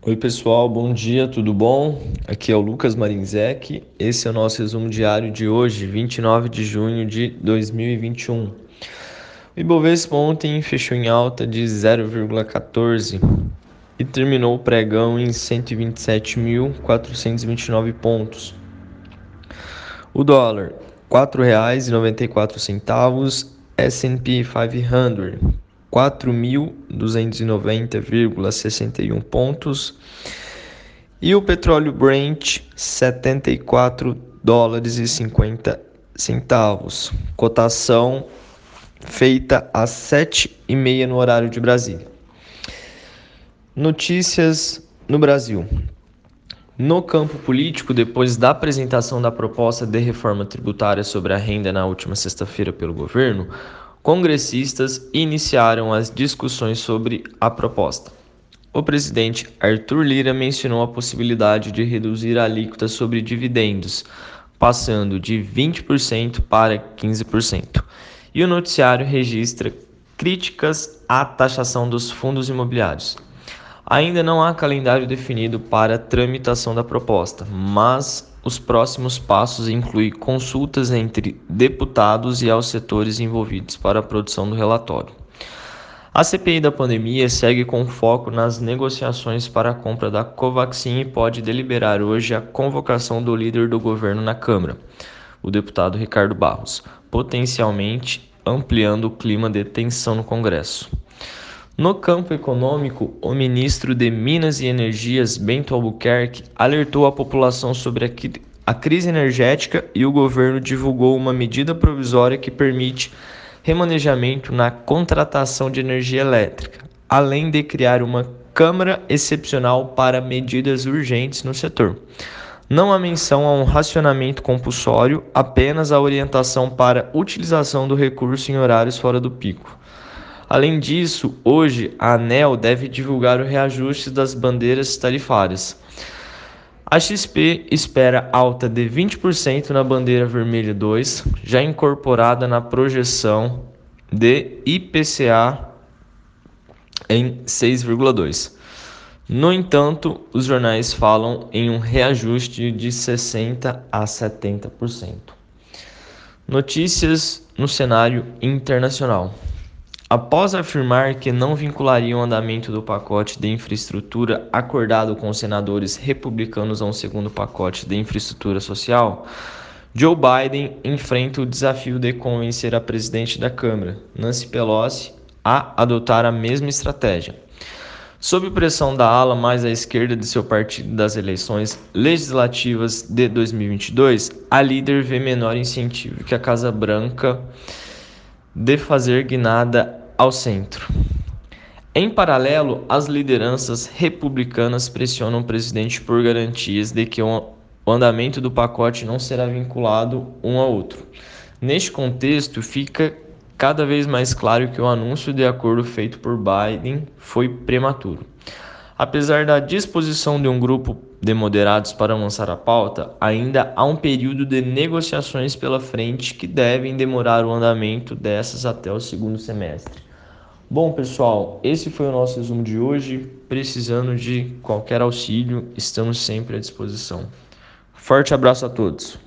Oi pessoal, bom dia, tudo bom? Aqui é o Lucas Marinzec. Esse é o nosso resumo diário de hoje, 29 de junho de 2021. O Ibovespa ontem fechou em alta de 0,14 e terminou o pregão em 127.429 pontos. O dólar, R$ 4,94, S&P 500 4.290,61 pontos. E o petróleo Brent, 74 dólares e 50 centavos. Cotação feita às 7h30 no horário de Brasília. Notícias no Brasil. No campo político, depois da apresentação da proposta de reforma tributária sobre a renda na última sexta-feira pelo governo, congressistas iniciaram as discussões sobre a proposta. O presidente Arthur Lira mencionou a possibilidade de reduzir a alíquota sobre dividendos, passando de 20% para 15%. E o noticiário registra críticas à taxação dos fundos imobiliários. Ainda não há calendário definido para a tramitação da proposta, mas os próximos passos incluem consultas entre deputados e aos setores envolvidos para a produção do relatório. A CPI da pandemia segue com foco nas negociações para a compra da Covaxin e pode deliberar hoje a convocação do líder do governo na Câmara, o deputado Ricardo Barros, potencialmente ampliando o clima de tensão no Congresso. No campo econômico, o ministro de Minas e Energias, Bento Albuquerque, alertou a população sobre a, a crise energética e o governo divulgou uma medida provisória que permite remanejamento na contratação de energia elétrica, além de criar uma Câmara excepcional para medidas urgentes no setor. Não há menção a um racionamento compulsório, apenas a orientação para utilização do recurso em horários fora do pico. Além disso, hoje a ANEL deve divulgar o reajuste das bandeiras tarifárias. A XP espera alta de 20% na bandeira vermelha 2, já incorporada na projeção de IPCA em 6,2. No entanto, os jornais falam em um reajuste de 60 a 70%. Notícias no cenário internacional. Após afirmar que não vincularia o andamento do pacote de infraestrutura acordado com os senadores republicanos a um segundo pacote de infraestrutura social, Joe Biden enfrenta o desafio de convencer a presidente da Câmara, Nancy Pelosi, a adotar a mesma estratégia. Sob pressão da ala mais à esquerda de seu partido das eleições legislativas de 2022, a líder vê menor incentivo que a Casa Branca de fazer guinada ao centro. Em paralelo, as lideranças republicanas pressionam o presidente por garantias de que o andamento do pacote não será vinculado um ao outro. Neste contexto, fica cada vez mais claro que o anúncio de acordo feito por Biden foi prematuro. Apesar da disposição de um grupo de moderados para lançar a pauta, ainda há um período de negociações pela frente que devem demorar o andamento dessas até o segundo semestre. Bom, pessoal, esse foi o nosso resumo de hoje. Precisando de qualquer auxílio, estamos sempre à disposição. Forte abraço a todos.